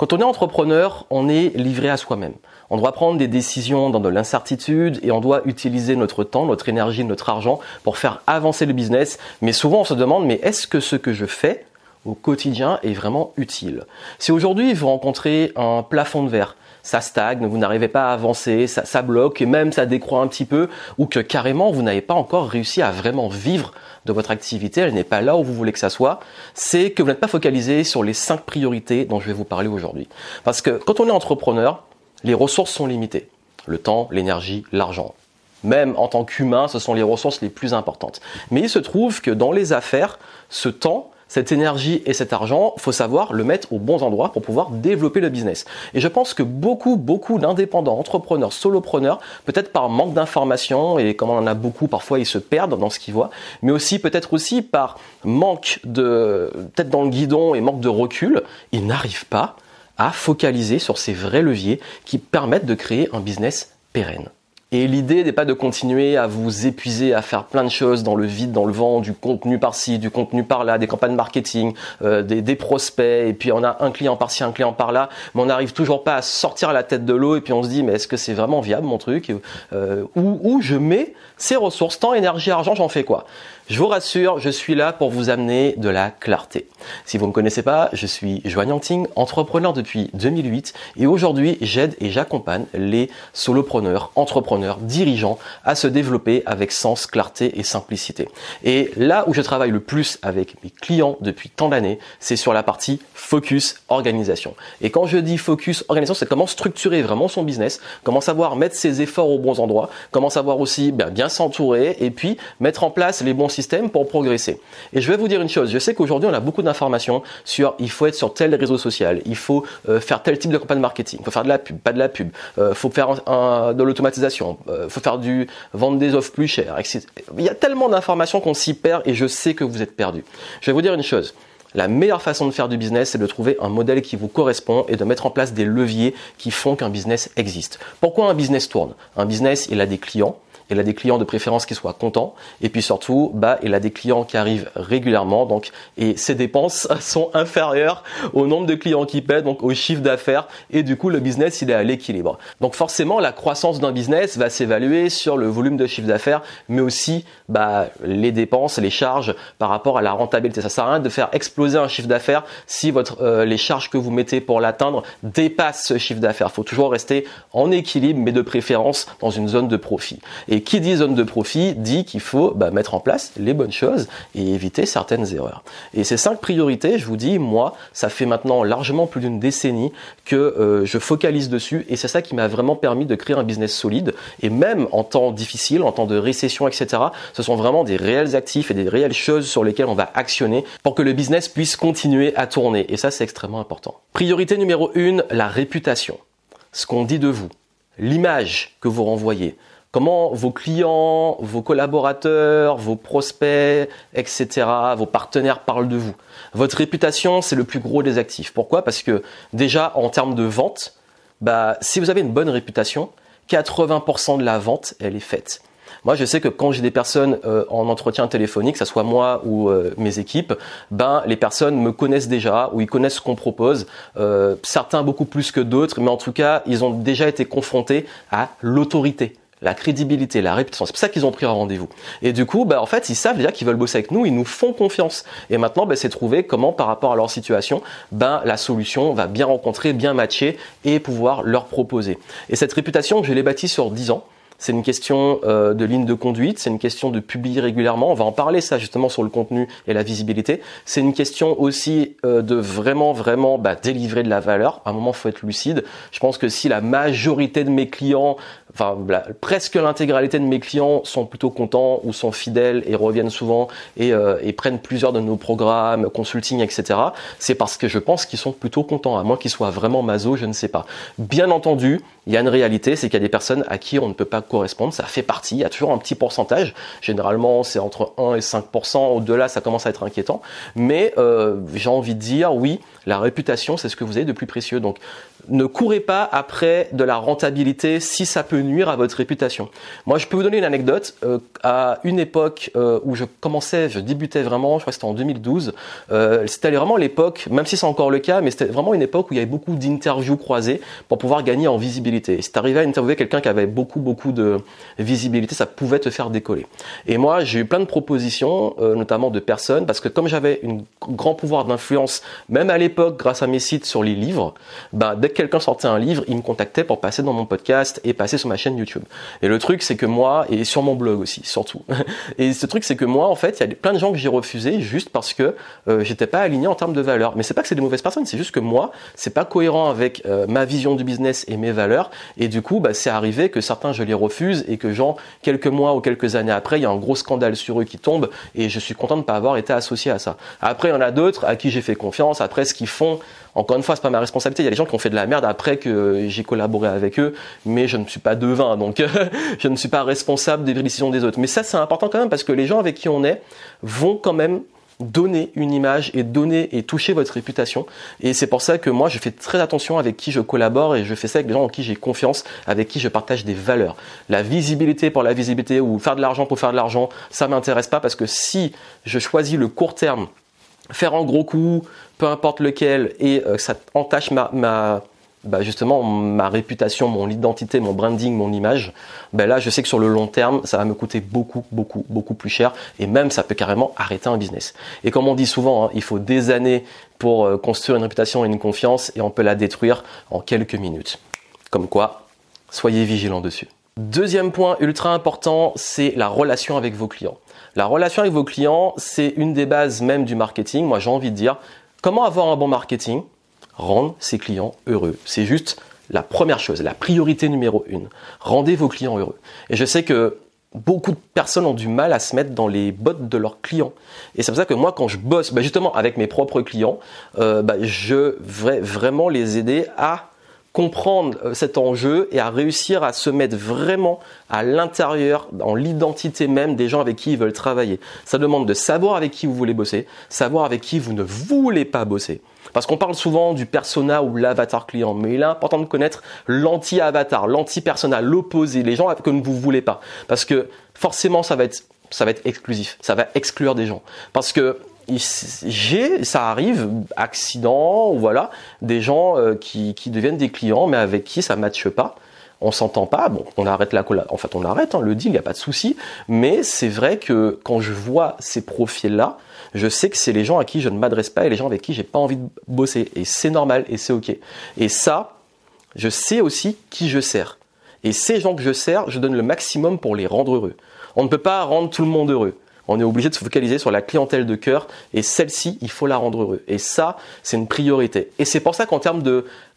Quand on est entrepreneur, on est livré à soi-même. On doit prendre des décisions dans de l'incertitude et on doit utiliser notre temps, notre énergie, notre argent pour faire avancer le business. Mais souvent on se demande, mais est-ce que ce que je fais au quotidien est vraiment utile? Si aujourd'hui vous rencontrez un plafond de verre, ça stagne, vous n'arrivez pas à avancer, ça, bloque et même ça décroît un petit peu, ou que carrément vous n'avez pas encore réussi à vraiment vivre de votre activité, elle n'est pas là où vous voulez que ça soit, c'est que vous n'êtes pas focalisé sur les cinq priorités dont je vais vous parler aujourd'hui. Parce que quand on est entrepreneur, les ressources sont limitées. Le temps, l'énergie, l'argent. Même en tant qu'humain, ce sont les ressources les plus importantes. Mais il se trouve que dans les affaires, ce temps, cette énergie et cet argent, faut savoir le mettre aux bons endroits pour pouvoir développer le business. Et je pense que beaucoup, beaucoup d'indépendants, entrepreneurs, solopreneurs, peut-être par manque d'informations et comme on en a beaucoup, parfois ils se perdent dans ce qu'ils voient, mais aussi peut-être aussi par manque de tête dans le guidon et manque de recul, ils n'arrivent pas à focaliser sur ces vrais leviers qui permettent de créer un business pérenne. Et l'idée n'est pas de continuer à vous épuiser, à faire plein de choses dans le vide, dans le vent, du contenu par-ci, du contenu par-là, des campagnes marketing, euh, des, prospects, et puis on a un client par-ci, un client par-là, mais on n'arrive toujours pas à sortir la tête de l'eau, et puis on se dit, mais est-ce que c'est vraiment viable mon truc? Euh, où, où je mets ces ressources, temps, énergie, argent, j'en fais quoi? Je vous rassure, je suis là pour vous amener de la clarté. Si vous ne me connaissez pas, je suis Joanne entrepreneur depuis 2008 et aujourd'hui j'aide et j'accompagne les solopreneurs, entrepreneurs, dirigeants à se développer avec sens, clarté et simplicité. Et là où je travaille le plus avec mes clients depuis tant d'années, c'est sur la partie focus organisation. Et quand je dis focus organisation, c'est comment structurer vraiment son business, comment savoir mettre ses efforts aux bons endroits, comment savoir aussi ben, bien s'entourer et puis mettre en place les bons systèmes pour progresser. Et je vais vous dire une chose, je sais qu'aujourd'hui on a beaucoup d'informations sur il faut être sur tel réseau social, il faut euh, faire tel type de campagne marketing, il faut faire de la pub, pas de la pub, il euh, faut faire de l'automatisation, il euh, faut faire du vendre des offres plus chères, etc. Il y a tellement d'informations qu'on s'y perd et je sais que vous êtes perdu. Je vais vous dire une chose. La meilleure façon de faire du business, c'est de trouver un modèle qui vous correspond et de mettre en place des leviers qui font qu'un business existe. Pourquoi un business tourne? Un business, il a des clients, il a des clients de préférence qui soient contents, et puis surtout, bah, il a des clients qui arrivent régulièrement, donc, et ses dépenses sont inférieures au nombre de clients qui paient, donc au chiffre d'affaires, et du coup, le business, il est à l'équilibre. Donc forcément, la croissance d'un business va s'évaluer sur le volume de chiffre d'affaires, mais aussi, bah, les dépenses, les charges par rapport à la rentabilité. Ça sert à rien de faire exploser un chiffre d'affaires si votre, euh, les charges que vous mettez pour l'atteindre dépassent ce chiffre d'affaires. Il faut toujours rester en équilibre, mais de préférence dans une zone de profit. Et qui dit zone de profit dit qu'il faut bah, mettre en place les bonnes choses et éviter certaines erreurs. Et ces cinq priorités, je vous dis, moi, ça fait maintenant largement plus d'une décennie que euh, je focalise dessus et c'est ça qui m'a vraiment permis de créer un business solide. Et même en temps difficile, en temps de récession, etc., ce sont vraiment des réels actifs et des réelles choses sur lesquelles on va actionner pour que le business puisse continuer à tourner. Et ça, c'est extrêmement important. Priorité numéro une, la réputation. Ce qu'on dit de vous, l'image que vous renvoyez, comment vos clients, vos collaborateurs, vos prospects, etc., vos partenaires parlent de vous? Votre réputation, c'est le plus gros des actifs. Pourquoi? Parce que déjà, en termes de vente, bah, si vous avez une bonne réputation, 80% de la vente, elle est faite. Moi, je sais que quand j'ai des personnes euh, en entretien téléphonique, que ce soit moi ou euh, mes équipes, ben les personnes me connaissent déjà ou ils connaissent ce qu'on propose. Euh, certains beaucoup plus que d'autres, mais en tout cas, ils ont déjà été confrontés à l'autorité la crédibilité, la réputation. C'est pour ça qu'ils ont pris un rendez-vous. Et du coup, bah, en fait, ils savent déjà qu'ils veulent bosser avec nous, ils nous font confiance. Et maintenant, bah, c'est trouver comment, par rapport à leur situation, ben, la solution va bien rencontrer, bien matcher et pouvoir leur proposer. Et cette réputation, je l'ai bâtie sur 10 ans. C'est une question euh, de ligne de conduite, c'est une question de publier régulièrement. On va en parler ça justement sur le contenu et la visibilité. C'est une question aussi euh, de vraiment vraiment bah, délivrer de la valeur. À un moment, faut être lucide. Je pense que si la majorité de mes clients enfin presque l'intégralité de mes clients sont plutôt contents ou sont fidèles et reviennent souvent et, euh, prennent plusieurs de nos programmes, consulting, etc. C'est parce que je pense qu'ils sont plutôt contents, à moins qu'ils soient vraiment maso, je ne sais pas. Bien entendu, il y a une réalité, c'est qu'il y a des personnes à qui on ne peut pas correspondre, ça fait partie, il y a toujours un petit pourcentage, généralement c'est entre 1 et 5%, au-delà ça commence à être inquiétant, mais euh, j'ai envie de dire, oui, la réputation c'est ce que vous avez de plus précieux, donc ne courez pas après de la rentabilité si ça peut nuire à votre réputation. Moi, je peux vous donner une anecdote. Euh, à une époque euh, où je commençais, je débutais vraiment, je crois que c'était en 2012, euh, c'était vraiment l'époque, même si c'est encore le cas, mais c'était vraiment une époque où il y avait beaucoup d'interviews croisées pour pouvoir gagner en visibilité. Si t'arrivais à interviewer quelqu'un qui avait beaucoup, beaucoup de visibilité, ça pouvait te faire décoller. Et moi, j'ai eu plein de propositions, notamment de personnes, parce que comme j'avais un grand pouvoir d'influence, même à l'époque, grâce à mes sites sur les livres, bah, que quelqu'un sortait un livre, il me contactait pour passer dans mon podcast et passer sur ma chaîne YouTube. Et le truc, c'est que moi, et sur mon blog aussi, surtout. Et ce truc, c'est que moi, en fait, il y a plein de gens que j'ai refusé juste parce que euh, j'étais pas aligné en termes de valeurs. Mais c'est pas que c'est des mauvaises personnes, c'est juste que moi, c'est pas cohérent avec euh, ma vision du business et mes valeurs. Et du coup, bah, c'est arrivé que certains, je les refuse et que genre, quelques mois ou quelques années après, il y a un gros scandale sur eux qui tombe et je suis content de pas avoir été associé à ça. Après, il y en a d'autres à qui j'ai fait confiance. Après, ce qu'ils font, encore une fois, c'est pas ma responsabilité. Il y a des gens qui ont fait de la merde après que j'ai collaboré avec eux, mais je ne suis pas devin, donc je ne suis pas responsable des décisions des autres. Mais ça, c'est important quand même parce que les gens avec qui on est vont quand même donner une image et donner et toucher votre réputation. Et c'est pour ça que moi, je fais très attention avec qui je collabore et je fais ça avec des gens en qui j'ai confiance, avec qui je partage des valeurs. La visibilité pour la visibilité ou faire de l'argent pour faire de l'argent, ça m'intéresse pas parce que si je choisis le court terme faire un gros coup, peu importe lequel, et euh, ça entache ma, bah justement ma réputation, mon identité, mon branding, mon image, ben là je sais que sur le long terme ça va me coûter beaucoup beaucoup beaucoup plus cher et même ça peut carrément arrêter un business. Et comme on dit souvent, hein, il faut des années pour euh, construire une réputation et une confiance et on peut la détruire en quelques minutes. Comme quoi, soyez vigilants dessus. Deuxième point ultra important, c'est la relation avec vos clients. La relation avec vos clients, c'est une des bases même du marketing. Moi, j'ai envie de dire, comment avoir un bon marketing? Rendre ses clients heureux. C'est juste la première chose, la priorité numéro une. Rendez vos clients heureux. Et je sais que beaucoup de personnes ont du mal à se mettre dans les bottes de leurs clients. Et c'est pour ça que moi, quand je bosse, bah, justement avec mes propres clients, euh, bah, je vais vraiment les aider à comprendre euh, cet enjeu et à réussir à se mettre vraiment à l'intérieur, dans l'identité même des gens avec qui ils veulent travailler. Ça demande de savoir avec qui vous voulez bosser, savoir avec qui vous ne voulez pas bosser. Parce qu'on parle souvent du persona ou l'avatar client, mais il est important de connaître l'anti-avatar, l'anti-persona, l'opposé, les gens que vous ne voulez pas. Parce que forcément, ça va être ça va être exclusif, ça va exclure des gens. Parce que j'ai, ça arrive, accident, ou voilà, des gens euh, qui, qui, deviennent des clients, mais avec qui ça ne matche pas. On s'entend pas, bon, on arrête la En fait, on arrête hein, le deal, il n'y a pas de souci. Mais c'est vrai que quand je vois ces profils-là, je sais que c'est les gens à qui je ne m'adresse pas et les gens avec qui j'ai pas envie de bosser. Et c'est normal et c'est ok. Et ça, je sais aussi qui je sers. Et ces gens que je sers, je donne le maximum pour les rendre heureux. On ne peut pas rendre tout le monde heureux on est obligé de se focaliser sur la clientèle de cœur et celle-ci, il faut la rendre heureux. Et ça, c'est une priorité. Et c'est pour ça qu'en termes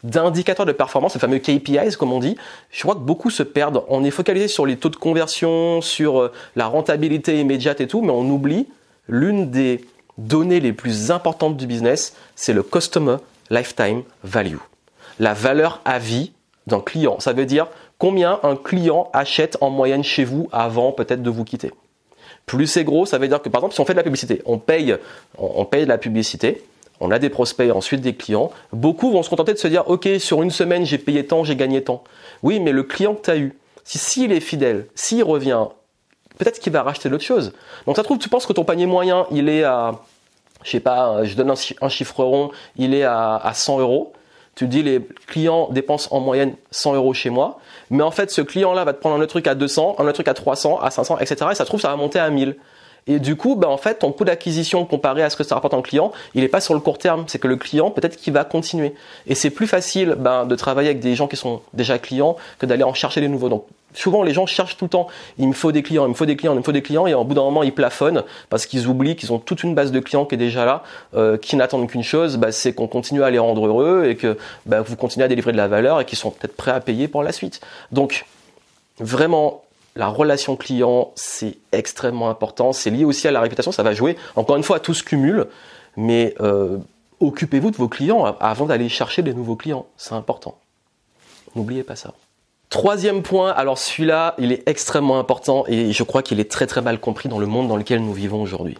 d'indicateurs de performance, le fameux KPIs comme on dit, je crois que beaucoup se perdent. On est focalisé sur les taux de conversion, sur euh, la rentabilité immédiate et tout, mais on oublie l'une des données les plus importantes du business, c'est le customer lifetime value. La valeur à vie d'un client. Ça veut dire combien un client achète en moyenne chez vous avant peut-être de vous quitter. Plus c'est gros, ça veut dire que par exemple, si on fait de la publicité, on paye, on paye de la publicité, on a des prospects, ensuite des clients. Beaucoup vont se contenter de se dire, OK, sur une semaine, j'ai payé tant, j'ai gagné tant. Oui, mais le client que tu as eu, si s'il est fidèle, s'il revient, peut-être qu'il va racheter d'autres choses. Donc ça trouve, tu penses que ton panier moyen, il est à, je sais pas, je donne un, chiffre rond, il est à, à 100 euros tu dis les clients dépensent en moyenne 100 euros chez moi, mais en fait ce client-là va te prendre un autre truc à 200, un autre truc à 300, à 500, etc. Et ça se trouve ça va monter à 1000. Et du coup, bah en fait, ton coût d'acquisition comparé à ce que ça rapporte en client, il n'est pas sur le court terme. C'est que le client, peut-être qu'il va continuer. Et c'est plus facile ben, de travailler avec des gens qui sont déjà clients que d'aller en chercher des nouveaux. Donc, souvent, les gens cherchent tout le temps. Il me faut des clients, il me faut des clients, il me faut des clients. Et au bout d'un moment, ils plafonnent parce qu'ils oublient qu'ils ont toute une base de clients qui est déjà là, euh, qui n'attendent qu'une chose, bah, c'est qu'on continue à les rendre heureux et que bah, vous continuez à délivrer de la valeur et qu'ils sont peut-être prêts à payer pour la suite. Donc, vraiment, la relation client, c'est extrêmement important. C'est lié aussi à la réputation. Ça va jouer, encore une fois, tout se cumule. Mais euh, occupez-vous de vos clients avant d'aller chercher des nouveaux clients. C'est important. N'oubliez pas ça. Troisième point, alors celui-là, il est extrêmement important et je crois qu'il est très très mal compris dans le monde dans lequel nous vivons aujourd'hui.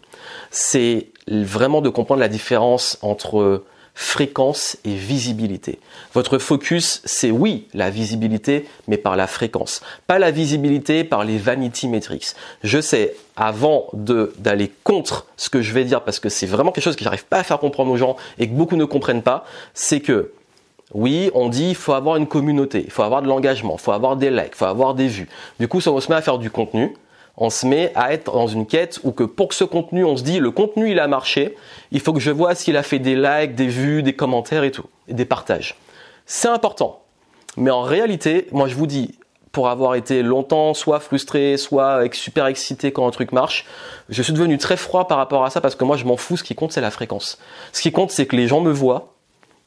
C'est vraiment de comprendre la différence entre fréquence et visibilité. Votre focus, c'est oui, la visibilité, mais par la fréquence. Pas la visibilité par les vanity metrics. Je sais, avant d'aller contre ce que je vais dire, parce que c'est vraiment quelque chose que j'arrive pas à faire comprendre aux gens et que beaucoup ne comprennent pas, c'est que oui, on dit il faut avoir une communauté, il faut avoir de l'engagement, il faut avoir des likes, il faut avoir des vues. Du coup, ça on se met à faire du contenu, on se met à être dans une quête où que pour que ce contenu, on se dit le contenu il a marché, il faut que je vois s'il a fait des likes, des vues, des commentaires et tout, et des partages. C'est important. Mais en réalité, moi je vous dis, pour avoir été longtemps soit frustré, soit super excité quand un truc marche, je suis devenu très froid par rapport à ça parce que moi je m'en fous, ce qui compte c'est la fréquence. Ce qui compte c'est que les gens me voient,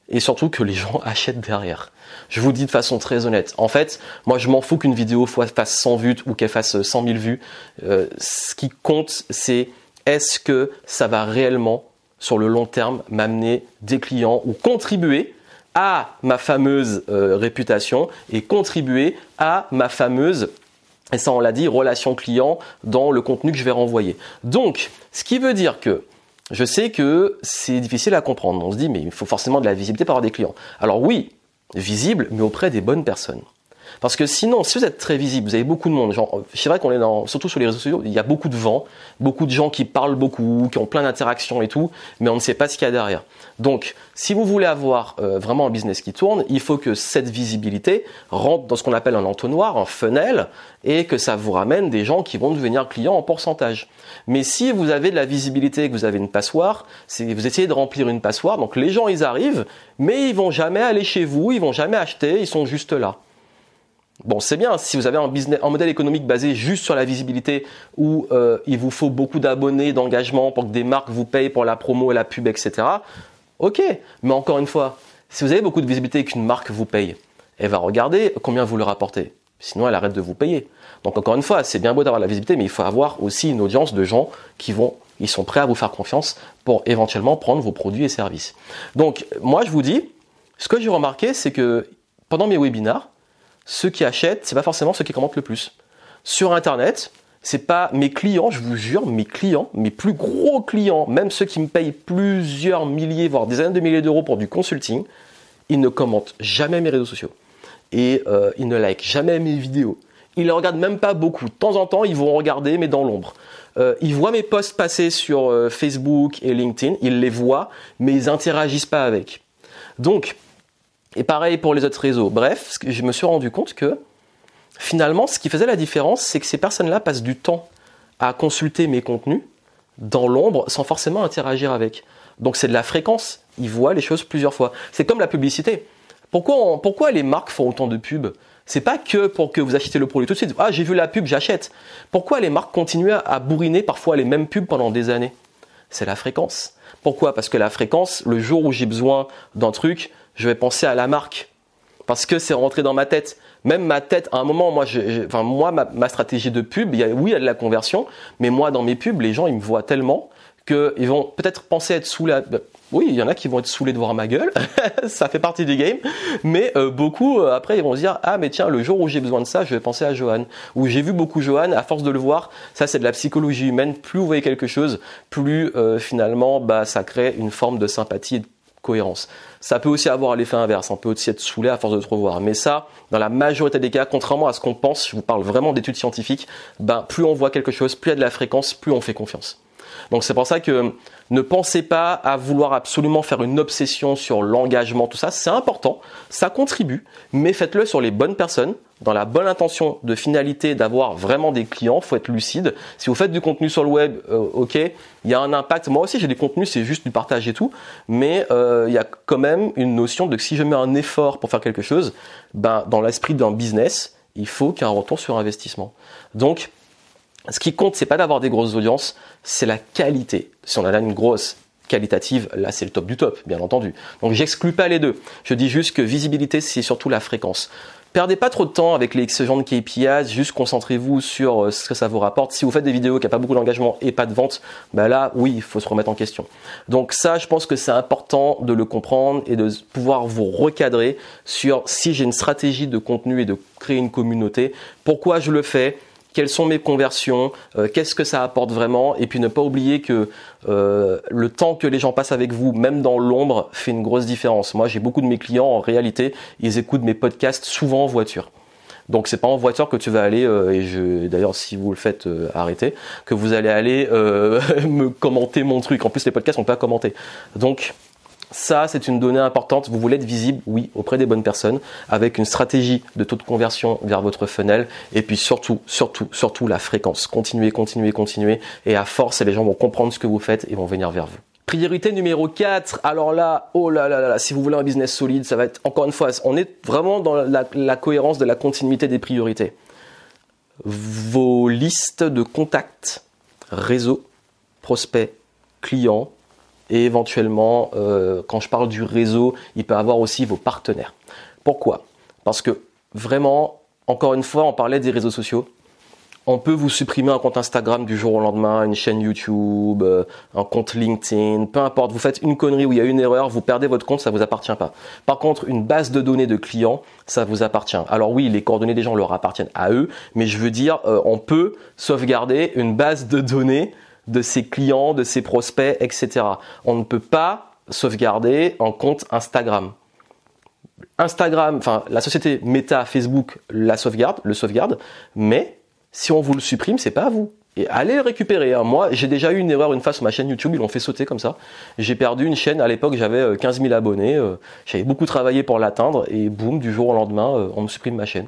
et surtout que les gens achètent derrière. Je vous dis de façon très honnête. En fait, moi je m'en fous qu'une vidéo fasse 100 vues ou qu'elle fasse 100 000 vues. Euh, ce qui compte, c'est est-ce que ça va réellement, sur le long terme, m'amener des clients ou contribuer à ma fameuse euh, réputation et contribuer à ma fameuse et ça on l'a dit, relation client dans le contenu que je vais renvoyer. Donc, ce qui veut dire que je sais que c'est difficile à comprendre. On se dit, mais il faut forcément de la visibilité pour avoir des clients. Alors oui, visible, mais auprès des bonnes personnes. Parce que sinon, si vous êtes très visible, vous avez beaucoup de monde. c'est vrai qu'on est dans, surtout sur les réseaux sociaux, il y a beaucoup de vent, beaucoup de gens qui parlent beaucoup, qui ont plein d'interactions et tout, mais on ne sait pas ce qu'il y a derrière. Donc, si vous voulez avoir euh, vraiment un business qui tourne, il faut que cette visibilité rentre dans ce qu'on appelle un entonnoir, un funnel, et que ça vous ramène des gens qui vont devenir clients en pourcentage. Mais si vous avez de la visibilité et que vous avez une passoire, vous essayez de remplir une passoire, donc les gens ils arrivent, mais ils vont jamais aller chez vous, ils vont jamais acheter, ils sont juste là. Bon, c'est bien si vous avez un, business, un modèle économique basé juste sur la visibilité où euh, il vous faut beaucoup d'abonnés, d'engagement pour que des marques vous payent pour la promo et la pub, etc. Ok, mais encore une fois, si vous avez beaucoup de visibilité et qu'une marque vous paye, elle va regarder combien vous leur apportez. Sinon, elle arrête de vous payer. Donc encore une fois, c'est bien beau d'avoir la visibilité, mais il faut avoir aussi une audience de gens qui vont, ils sont prêts à vous faire confiance pour éventuellement prendre vos produits et services. Donc moi, je vous dis, ce que j'ai remarqué, c'est que pendant mes webinars, ceux qui achètent, c'est pas forcément ceux qui commentent le plus. Sur Internet, c'est pas mes clients, je vous jure, mes clients, mes plus gros clients, même ceux qui me payent plusieurs milliers, voire dizaines de milliers d'euros pour du consulting, ils ne commentent jamais mes réseaux sociaux. Et euh, ils ne likent jamais mes vidéos. Ils ne regardent même pas beaucoup. De temps en temps, ils vont regarder, mais dans l'ombre. Euh, ils voient mes posts passer sur euh, Facebook et LinkedIn, ils les voient, mais ils interagissent pas avec. Donc, et pareil pour les autres réseaux. Bref, je me suis rendu compte que finalement, ce qui faisait la différence, c'est que ces personnes-là passent du temps à consulter mes contenus dans l'ombre sans forcément interagir avec. Donc c'est de la fréquence. Ils voient les choses plusieurs fois. C'est comme la publicité. Pourquoi, pourquoi les marques font autant de pubs? C'est pas que pour que vous achetiez le produit tout de suite. Ah, j'ai vu la pub, j'achète. Pourquoi les marques continuent à bourriner parfois les mêmes pubs pendant des années? C'est la fréquence. Pourquoi? Parce que la fréquence, le jour où j'ai besoin d'un truc, je vais penser à la marque parce que c'est rentré dans ma tête. Même ma tête, à un moment, moi, enfin, moi, ma, stratégie de pub, oui, il y a de la conversion, mais moi, dans mes pubs, les gens, ils me voient tellement qu'ils vont peut-être penser être sous la, oui, il y en a qui vont être saoulés de voir ma gueule, ça fait partie du game, mais euh, beaucoup euh, après ils vont se dire ah mais tiens le jour où j'ai besoin de ça, je vais penser à Johan. Ou j'ai vu beaucoup Johan, à force de le voir, ça c'est de la psychologie humaine. Plus vous voyez quelque chose, plus euh, finalement bah ça crée une forme de sympathie et de cohérence. Ça peut aussi avoir l'effet inverse, on peut aussi être saoulé à force de te revoir. Mais ça, dans la majorité des cas, contrairement à ce qu'on pense, je vous parle vraiment d'études scientifiques, ben plus on voit quelque chose, plus il y a de la fréquence, plus on fait confiance. Donc c'est pour ça que ne pensez pas à vouloir absolument faire une obsession sur l'engagement, tout ça. C'est important, ça contribue, mais faites-le sur les bonnes personnes, dans la bonne intention de finalité d'avoir vraiment des clients. Faut être lucide. Si vous faites du contenu sur le web, euh, ok, il y a un impact. Moi aussi j'ai des contenus, c'est juste du partage et tout, mais euh, il y a quand même une notion de que si je mets un effort pour faire quelque chose, ben dans l'esprit d'un business, il faut qu'il y ait un retour sur investissement. Donc ce qui compte, c'est pas d'avoir des grosses audiences, c'est la qualité. Si on a là une grosse qualitative, là c'est le top du top, bien entendu. Donc j'exclus pas les deux. Je dis juste que visibilité, c'est surtout la fréquence. Perdez pas trop de temps avec les, ce genre de KPIs, juste concentrez-vous sur euh, ce que ça vous rapporte. Si vous faites des vidéos qui n'ont pas beaucoup d'engagement et pas de vente, bah là, oui, il faut se remettre en question. Donc ça, je pense que c'est important de le comprendre et de pouvoir vous recadrer sur si j'ai une stratégie de contenu et de créer une communauté, pourquoi je le fais, quelles sont mes conversions, euh, qu'est-ce que ça apporte vraiment, et puis ne pas oublier que euh, le temps que les gens passent avec vous, même dans l'ombre, fait une grosse différence. Moi, j'ai beaucoup de mes clients, en réalité, ils écoutent mes podcasts souvent en voiture. Donc c'est pas en voiture que tu vas aller euh, et d'ailleurs si vous le faites arrêtez que vous allez aller me commenter mon truc. En plus les podcasts sont pas commentés. Donc ça, c'est une donnée importante. Vous voulez être visible, oui, auprès des bonnes personnes, avec une stratégie de taux de conversion vers votre funnel, et puis surtout, surtout, surtout la fréquence. Continuez, continuez, continuez, et à force, les gens vont comprendre ce que vous faites et vont venir vers vous. Priorité numéro 4, alors là, oh là là là, si vous voulez un business solide, ça va être, encore une fois, on est vraiment dans la, la cohérence de la continuité des priorités. Vos listes de contacts, réseaux, prospects, clients, et éventuellement, euh, quand je parle du réseau, il peut avoir aussi vos partenaires. Pourquoi? Parce que vraiment, encore une fois, on parlait des réseaux sociaux. On peut vous supprimer un compte Instagram du jour au lendemain, une chaîne YouTube, euh, un compte LinkedIn, peu importe. Vous faites une connerie où il y a une erreur, vous perdez votre compte, ça vous appartient pas. Par contre, une base de données de clients, ça vous appartient. Alors oui, les coordonnées des gens leur appartiennent à eux, mais je veux dire, euh, on peut sauvegarder une base de données de ses clients, de ses prospects, etc. On ne peut pas sauvegarder un compte Instagram. Instagram, enfin la société Meta, Facebook la sauvegarde, le sauvegarde, mais si on vous le supprime, c'est pas à vous. Et allez le récupérer. Hein. Moi, j'ai déjà eu une erreur une fois sur ma chaîne YouTube, ils l'ont fait sauter comme ça. J'ai perdu une chaîne, à l'époque j'avais 15 euh, 000 abonnés, euh, j'avais beaucoup travaillé pour l'atteindre, et boum, du jour au lendemain, euh, on me supprime ma chaîne.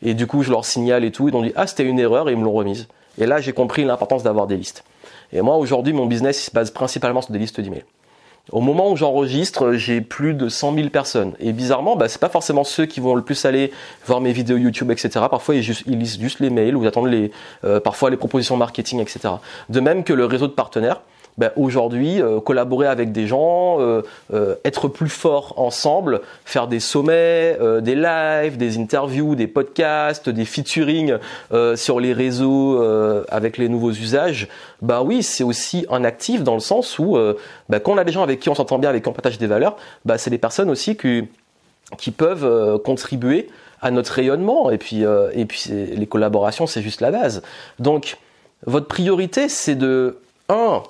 Et du coup, je leur signale et tout, ils ont dit, ah c'était une erreur, et ils me l'ont remise. Et là, j'ai compris l'importance d'avoir des listes. Et moi, aujourd'hui, mon business se base principalement sur des listes d'emails. Au moment où j'enregistre, j'ai plus de 100 000 personnes. Et bizarrement, bah, c'est pas forcément ceux qui vont le plus aller voir mes vidéos YouTube, etc. Parfois, ils lisent juste les mails ou ils attendent les, euh, parfois les propositions marketing, etc. De même que le réseau de partenaires. Ben, aujourd'hui, euh, collaborer avec des gens, euh, euh, être plus fort ensemble, faire des sommets, des lives, des interviews, des podcasts, des featuring sur les réseaux avec les nouveaux usages, bah oui, c'est aussi un actif dans le sens où bah, quand on a des gens avec qui on s'entend bien, avec qui on partage des valeurs, bah, c'est des personnes aussi qui, qui peuvent contribuer à notre rayonnement. Et puis, et puis les collaborations, c'est juste la base. Donc, votre priorité, c'est de 1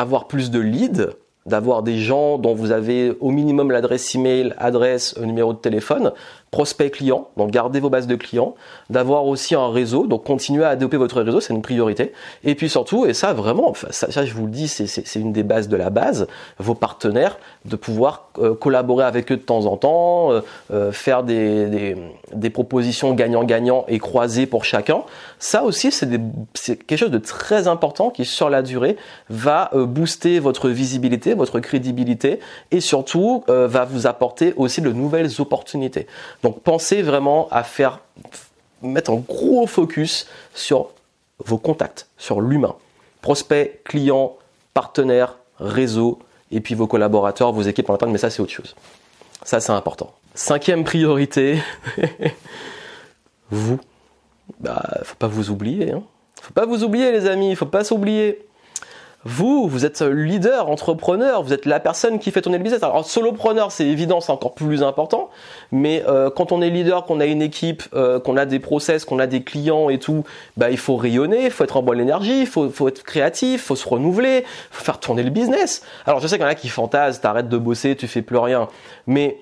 avoir plus de leads, d'avoir des gens dont vous avez au minimum l'adresse email, adresse, numéro de téléphone, prospect client, donc gardez vos bases de clients, d'avoir aussi un réseau, donc continuez à développer votre réseau, c'est une priorité. Et puis surtout, et ça vraiment, ça, je vous le dis, c'est une des bases de la base, vos partenaires, de pouvoir euh, collaborer avec eux de temps en temps, euh, euh, faire des, des, propositions gagnant-gagnant et croisées pour chacun. Ça aussi, c'est quelque chose de très important qui, sur la durée, va booster votre visibilité, votre crédibilité et surtout va vous apporter aussi de nouvelles opportunités. Donc pensez vraiment à faire mettre un gros focus sur vos contacts, sur l'humain. Prospects, clients, partenaires, réseau, et puis vos collaborateurs, vos équipes en interne, mais ça c'est autre chose. Ça c'est important. Cinquième priorité, vous. Bah, faut pas vous oublier. Hein. Faut pas vous oublier les amis, faut pas s'oublier. Vous, vous êtes leader, entrepreneur, vous êtes la personne qui fait tourner le business. Alors solopreneur, c'est évident, c'est encore plus important. Mais euh, quand on est leader, qu'on a une équipe, euh, qu'on a des process, qu'on a des clients et tout, bah il faut rayonner, il faut être en bonne énergie, il faut, faut être créatif, il faut se renouveler, il faut faire tourner le business. Alors je sais qu'il y en a qui fantasment, t'arrêtes de bosser, tu fais plus rien. Mais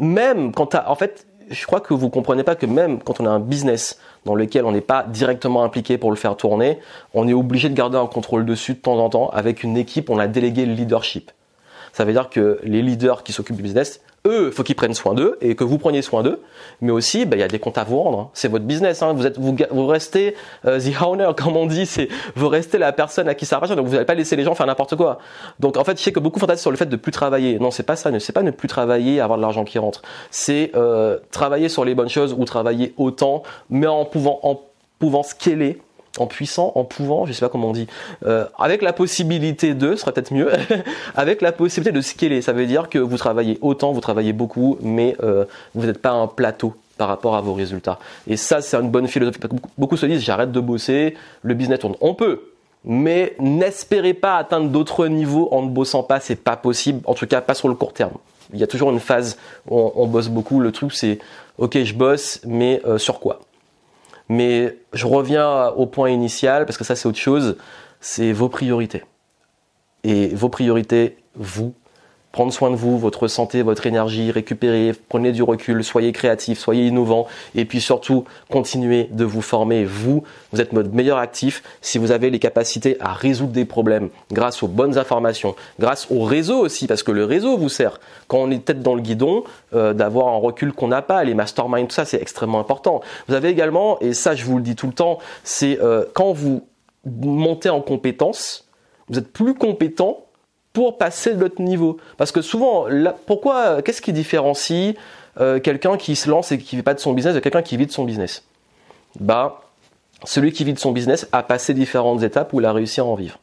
même quand t'as, en fait, je crois que vous comprenez pas que même quand on a un business dans lequel on n'est pas directement impliqué pour le faire tourner, on est obligé de garder un contrôle dessus de temps en temps. Avec une équipe, on a délégué le leadership. Ça veut dire que les leaders qui s'occupent du business, eux, faut qu'ils prennent soin d'eux et que vous preniez soin d'eux. Mais aussi, bah, il y a des comptes à vous rendre. Hein. C'est votre business. Hein. Vous êtes, vous, vous restez euh, the owner, comme on dit. C'est vous restez la personne à qui ça appartient. Donc vous n'allez pas laisser les gens faire n'importe quoi. Donc en fait, je sais que beaucoup fantasment sur le fait de plus travailler. Non, c'est pas ça. C'est pas ne plus travailler, avoir de l'argent qui rentre. C'est euh, travailler sur les bonnes choses ou travailler autant, mais en pouvant en pouvant scaler en puissant, en pouvant, je sais pas comment on dit, euh, avec la possibilité de, ce serait peut-être mieux, avec la possibilité de scaler. Ça veut dire que vous travaillez autant, vous travaillez beaucoup, mais euh, vous n'êtes pas un plateau par rapport à vos résultats. Et ça, c'est une bonne philosophie. Beaucoup se disent, j'arrête de bosser, le business tourne. On peut, mais n'espérez pas atteindre d'autres niveaux en ne bossant pas, c'est pas possible. En tout cas, pas sur le court terme. Il y a toujours une phase où on, bosse beaucoup. Le truc, c'est, ok, je bosse, mais euh, sur quoi? Mais je reviens au point initial, parce que ça c'est autre chose, c'est vos priorités. Et vos priorités, vous, prendre soin de vous, votre santé, votre énergie, récupérer, prenez du recul, soyez créatif, soyez innovant et puis surtout continuez de vous former. Vous, vous êtes votre meilleur actif si vous avez les capacités à résoudre des problèmes grâce aux bonnes informations, grâce au réseau aussi parce que le réseau vous sert. Quand on est tête dans le guidon, euh, d'avoir un recul qu'on n'a pas, les masterminds, tout ça c'est extrêmement important. Vous avez également, et ça je vous le dis tout le temps, c'est euh, quand vous montez en compétence, vous êtes plus compétent pour passer de l'autre niveau. Parce que souvent, pourquoi, qu'est-ce qui différencie euh, quelqu'un qui se lance et qui ne vit pas de son business de quelqu'un qui vit de son business? Bah, celui qui vit de son business a passé différentes étapes où il a réussi à en vivre.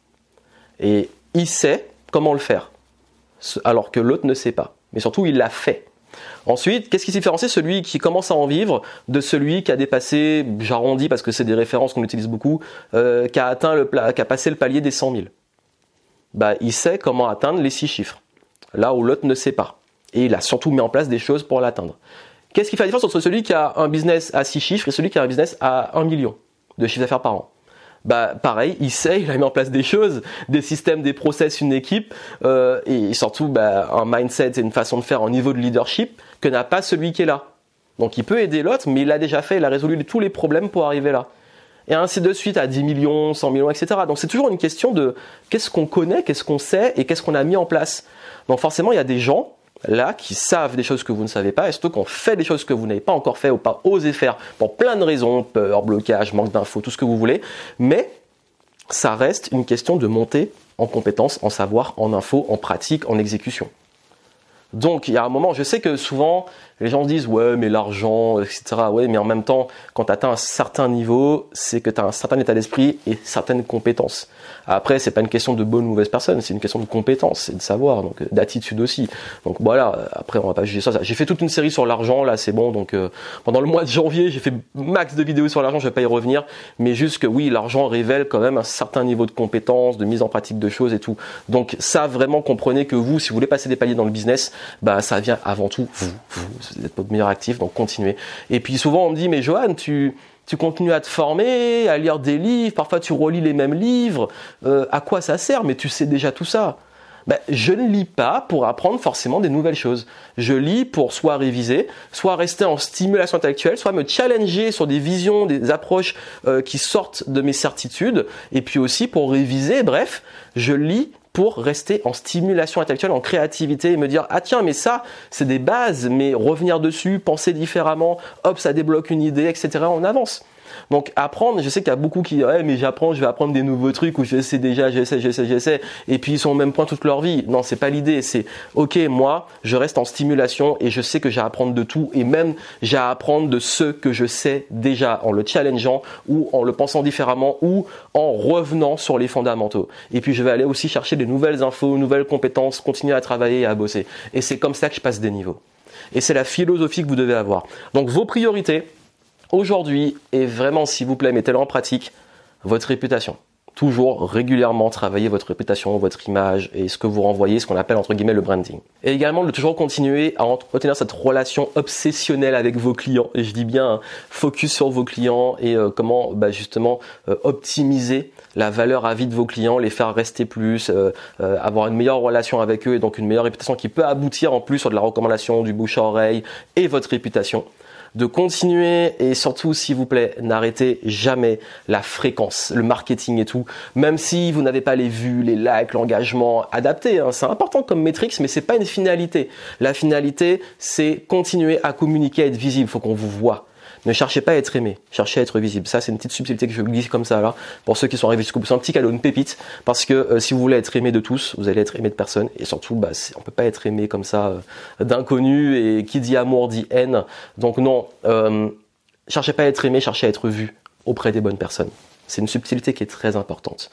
Et il sait comment le faire, alors que l'autre ne sait pas. Mais surtout, il l'a fait. Ensuite, qu'est-ce qui différencie? Celui qui commence à en vivre de celui qui a dépassé, j'arrondis parce que c'est des références qu'on utilise beaucoup, euh, qui a atteint le qui a passé le palier des 100 000 bah, il sait comment atteindre les six chiffres, là où l'autre ne sait pas. Et il a surtout mis en place des choses pour l'atteindre. Qu'est-ce qui fait la différence entre celui qui a un business à six chiffres et celui qui a un business à un million de chiffre d'affaires par an? Bah pareil, il sait, il a mis en place des choses, des systèmes, des process, une équipe, euh, et surtout bah, un mindset et une façon de faire au niveau de leadership que n'a pas celui qui est là. Donc il peut aider l'autre, mais il l'a déjà fait, il a résolu tous les problèmes pour arriver là et ainsi de suite à 10 millions, 100 millions, etc. Donc c'est toujours une question de qu'est-ce qu'on connaît, qu'est-ce qu'on sait et qu'est-ce qu'on a mis en place. Donc forcément, il y a des gens là qui savent des choses que vous ne savez pas et surtout qu'on fait des choses que vous n'avez pas encore fait ou pas osé faire pour plein de raisons, peur, blocage, manque d'infos, tout ce que vous voulez. Mais ça reste une question de monter en compétences, en savoir, en info, en pratique, en exécution. Donc il y a un moment, je sais que souvent les gens se disent ouais mais l'argent, etc. Ouais mais en même temps, quand tu atteins un certain niveau, c'est que tu as un certain état d'esprit et certaines compétences. Après, c'est pas une question de bonne ou mauvaise personne, c'est une question de compétence et de savoir, donc euh, d'attitude aussi. Donc voilà, après on va pas juger ça. J'ai fait toute une série sur l'argent, là c'est bon, donc euh, pendant le mois de janvier j'ai fait max de vidéos sur l'argent, je vais pas y revenir, mais juste que oui, l'argent révèle quand même un certain niveau de compétence, de mise en pratique de choses et tout. Donc ça vraiment comprenez que vous, si vous voulez passer des paliers dans le business, bah ça vient avant tout vous, vous, vous êtes votre meilleur actif, donc continuez. Et puis souvent on me dit mais Johan, tu tu continues à te former, à lire des livres, parfois tu relis les mêmes livres, euh, à quoi ça sert? Mais tu sais déjà tout ça. Ben, je ne lis pas pour apprendre forcément des nouvelles choses. Je lis pour soit réviser, soit rester en stimulation intellectuelle, soit me challenger sur des visions, des approches euh, qui sortent de mes certitudes, et puis aussi pour réviser. Bref, je lis pour rester en stimulation intellectuelle, en créativité et me dire ah tiens mais ça c'est des bases mais revenir dessus, penser différemment, hop ça débloque une idée etc. On avance. Donc apprendre, je sais qu'il y a beaucoup qui ouais mais j'apprends, je vais apprendre des nouveaux trucs ou je sais déjà, j'essaie, j'essaie, j'essaie et puis ils sont au même point toute leur vie. Non, c'est pas l'idée, c'est OK, moi, je reste en stimulation et je sais que j'ai à apprendre de tout et même j'ai à apprendre de ce que je sais déjà en le challengeant ou en le pensant différemment ou en revenant sur les fondamentaux. Et puis je vais aller aussi chercher des nouvelles infos, nouvelles compétences, continuer à travailler et à bosser. Et c'est comme ça que je passe des niveaux. Et c'est la philosophie que vous devez avoir. Donc vos priorités, aujourd'hui, et vraiment s'il vous plaît, mettez-le en pratique, votre réputation. Toujours régulièrement travailler votre réputation, votre image et ce que vous renvoyez, ce qu'on appelle entre guillemets le branding. Et également de toujours continuer à entretenir cette relation obsessionnelle avec vos clients. Et je dis bien hein, focus sur vos clients et euh, comment bah, justement euh, optimiser la valeur à vie de vos clients, les faire rester plus, euh, avoir une meilleure relation avec eux et donc une meilleure réputation qui peut aboutir en plus sur de la recommandation, du bouche à oreille et votre réputation de continuer et surtout s'il vous plaît n'arrêtez jamais la fréquence, le marketing et tout. Même si vous n'avez pas les vues, les likes, l'engagement adapté, hein, c'est important comme métrique, mais c'est pas une finalité. La finalité c'est continuer à communiquer, être visible. Faut qu'on vous voit. Ne cherchez pas à être aimé, cherchez à être visible. Ça, c'est une petite subtilité que je glisse comme ça là, pour ceux qui sont arrivés jusqu'au bout. C'est un petit cadeau, une pépite, parce que euh, si vous voulez être aimé de tous, vous allez être aimé de personne, et surtout, bah, on peut pas être aimé comme ça euh, d'inconnu, et qui dit amour dit haine. Donc non, euh, cherchez pas à être aimé, cherchez à être vu auprès des bonnes personnes. C'est une subtilité qui est très importante.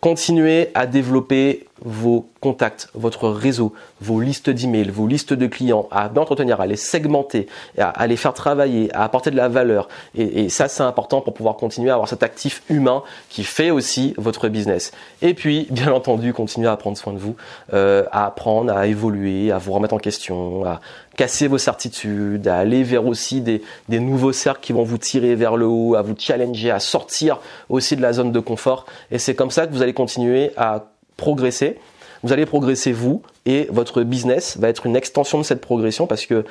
Continuez à développer vos contacts, votre réseau, vos listes d'emails, vos listes de clients, à entretenir, à les segmenter, à, les faire travailler, à apporter de la valeur. Et, ça, c'est important pour pouvoir continuer à avoir cet actif humain qui fait aussi votre business. Et puis, bien entendu, continuer à prendre soin de vous, euh, à apprendre, à évoluer, à vous remettre en question, à casser vos certitudes, à aller vers aussi des, des nouveaux cercles qui vont vous tirer vers le haut, à vous challenger, à sortir aussi de la zone de confort. Et c'est comme ça que vous allez continuer à progresser. Vous allez progresser vous et votre business va être une extension de cette progression parce que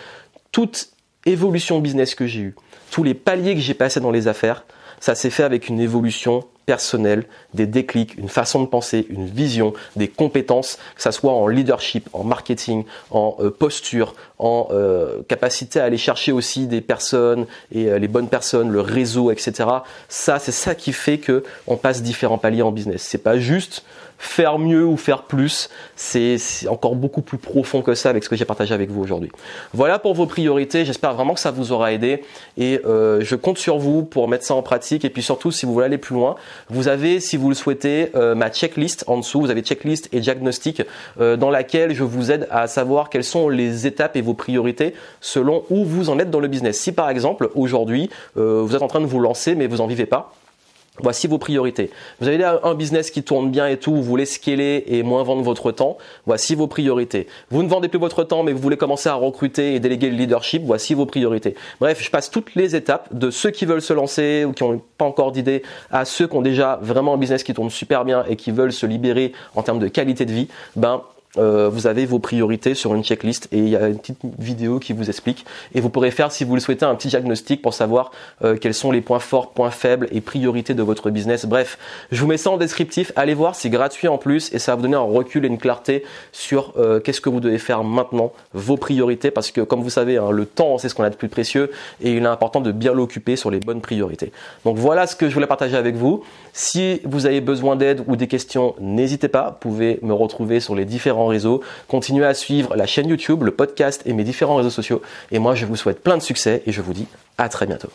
toute évolution business que j'ai eue, tous les paliers que j'ai passés dans les affaires, ça s'est fait avec une évolution personnelle, des déclics, une façon de penser, une vision, des compétences, que ça soit en leadership, en marketing, en euh, posture, en euh, capacité à aller chercher aussi des personnes et euh, les bonnes personnes, le réseau, etc. Ça, c'est ça qui fait que on passe différents paliers en business. C'est pas juste faire mieux ou faire plus, c'est encore beaucoup plus profond que ça avec ce que j'ai partagé avec vous aujourd'hui. Voilà pour vos priorités, j'espère vraiment que ça vous aura aidé et euh, je compte sur vous pour mettre ça en pratique et puis surtout si vous voulez aller plus loin, vous avez si vous le souhaitez euh, ma checklist en dessous, vous avez checklist et diagnostic euh, dans laquelle je vous aide à savoir quelles sont les étapes et vos priorités selon où vous en êtes dans le business. Si par exemple aujourd'hui vous êtes en train de vous lancer mais vous en vivez pas, Voici vos priorités. Vous avez un business qui tourne bien et tout, vous voulez scaler et moins vendre votre temps. Voici vos priorités. Vous ne vendez plus votre temps, mais vous voulez commencer à recruter et déléguer le leadership. Voici vos priorités. Bref, je passe toutes les étapes de ceux qui veulent se lancer ou qui n'ont pas encore d'idée à ceux qui ont déjà vraiment un business qui tourne super bien et qui veulent se libérer en termes de qualité de vie. Ben, euh, vous avez vos priorités sur une checklist et il y a une petite vidéo qui vous explique. Et vous pourrez faire, si vous le souhaitez, un petit diagnostic pour savoir euh, quels sont les points forts, points faibles et priorités de votre business. Bref, je vous mets ça en descriptif. Allez voir, c'est gratuit en plus et ça va vous donner un recul et une clarté sur euh, qu'est-ce que vous devez faire maintenant, vos priorités, parce que comme vous savez, hein, le temps, c'est ce qu'on a de plus précieux et il est important de bien l'occuper sur les bonnes priorités. Donc voilà ce que je voulais partager avec vous. Si vous avez besoin d'aide ou des questions, n'hésitez pas. Vous pouvez me retrouver sur les différents réseaux. Continuez à suivre la chaîne YouTube, le podcast et mes différents réseaux sociaux. Et moi, je vous souhaite plein de succès et je vous dis à très bientôt.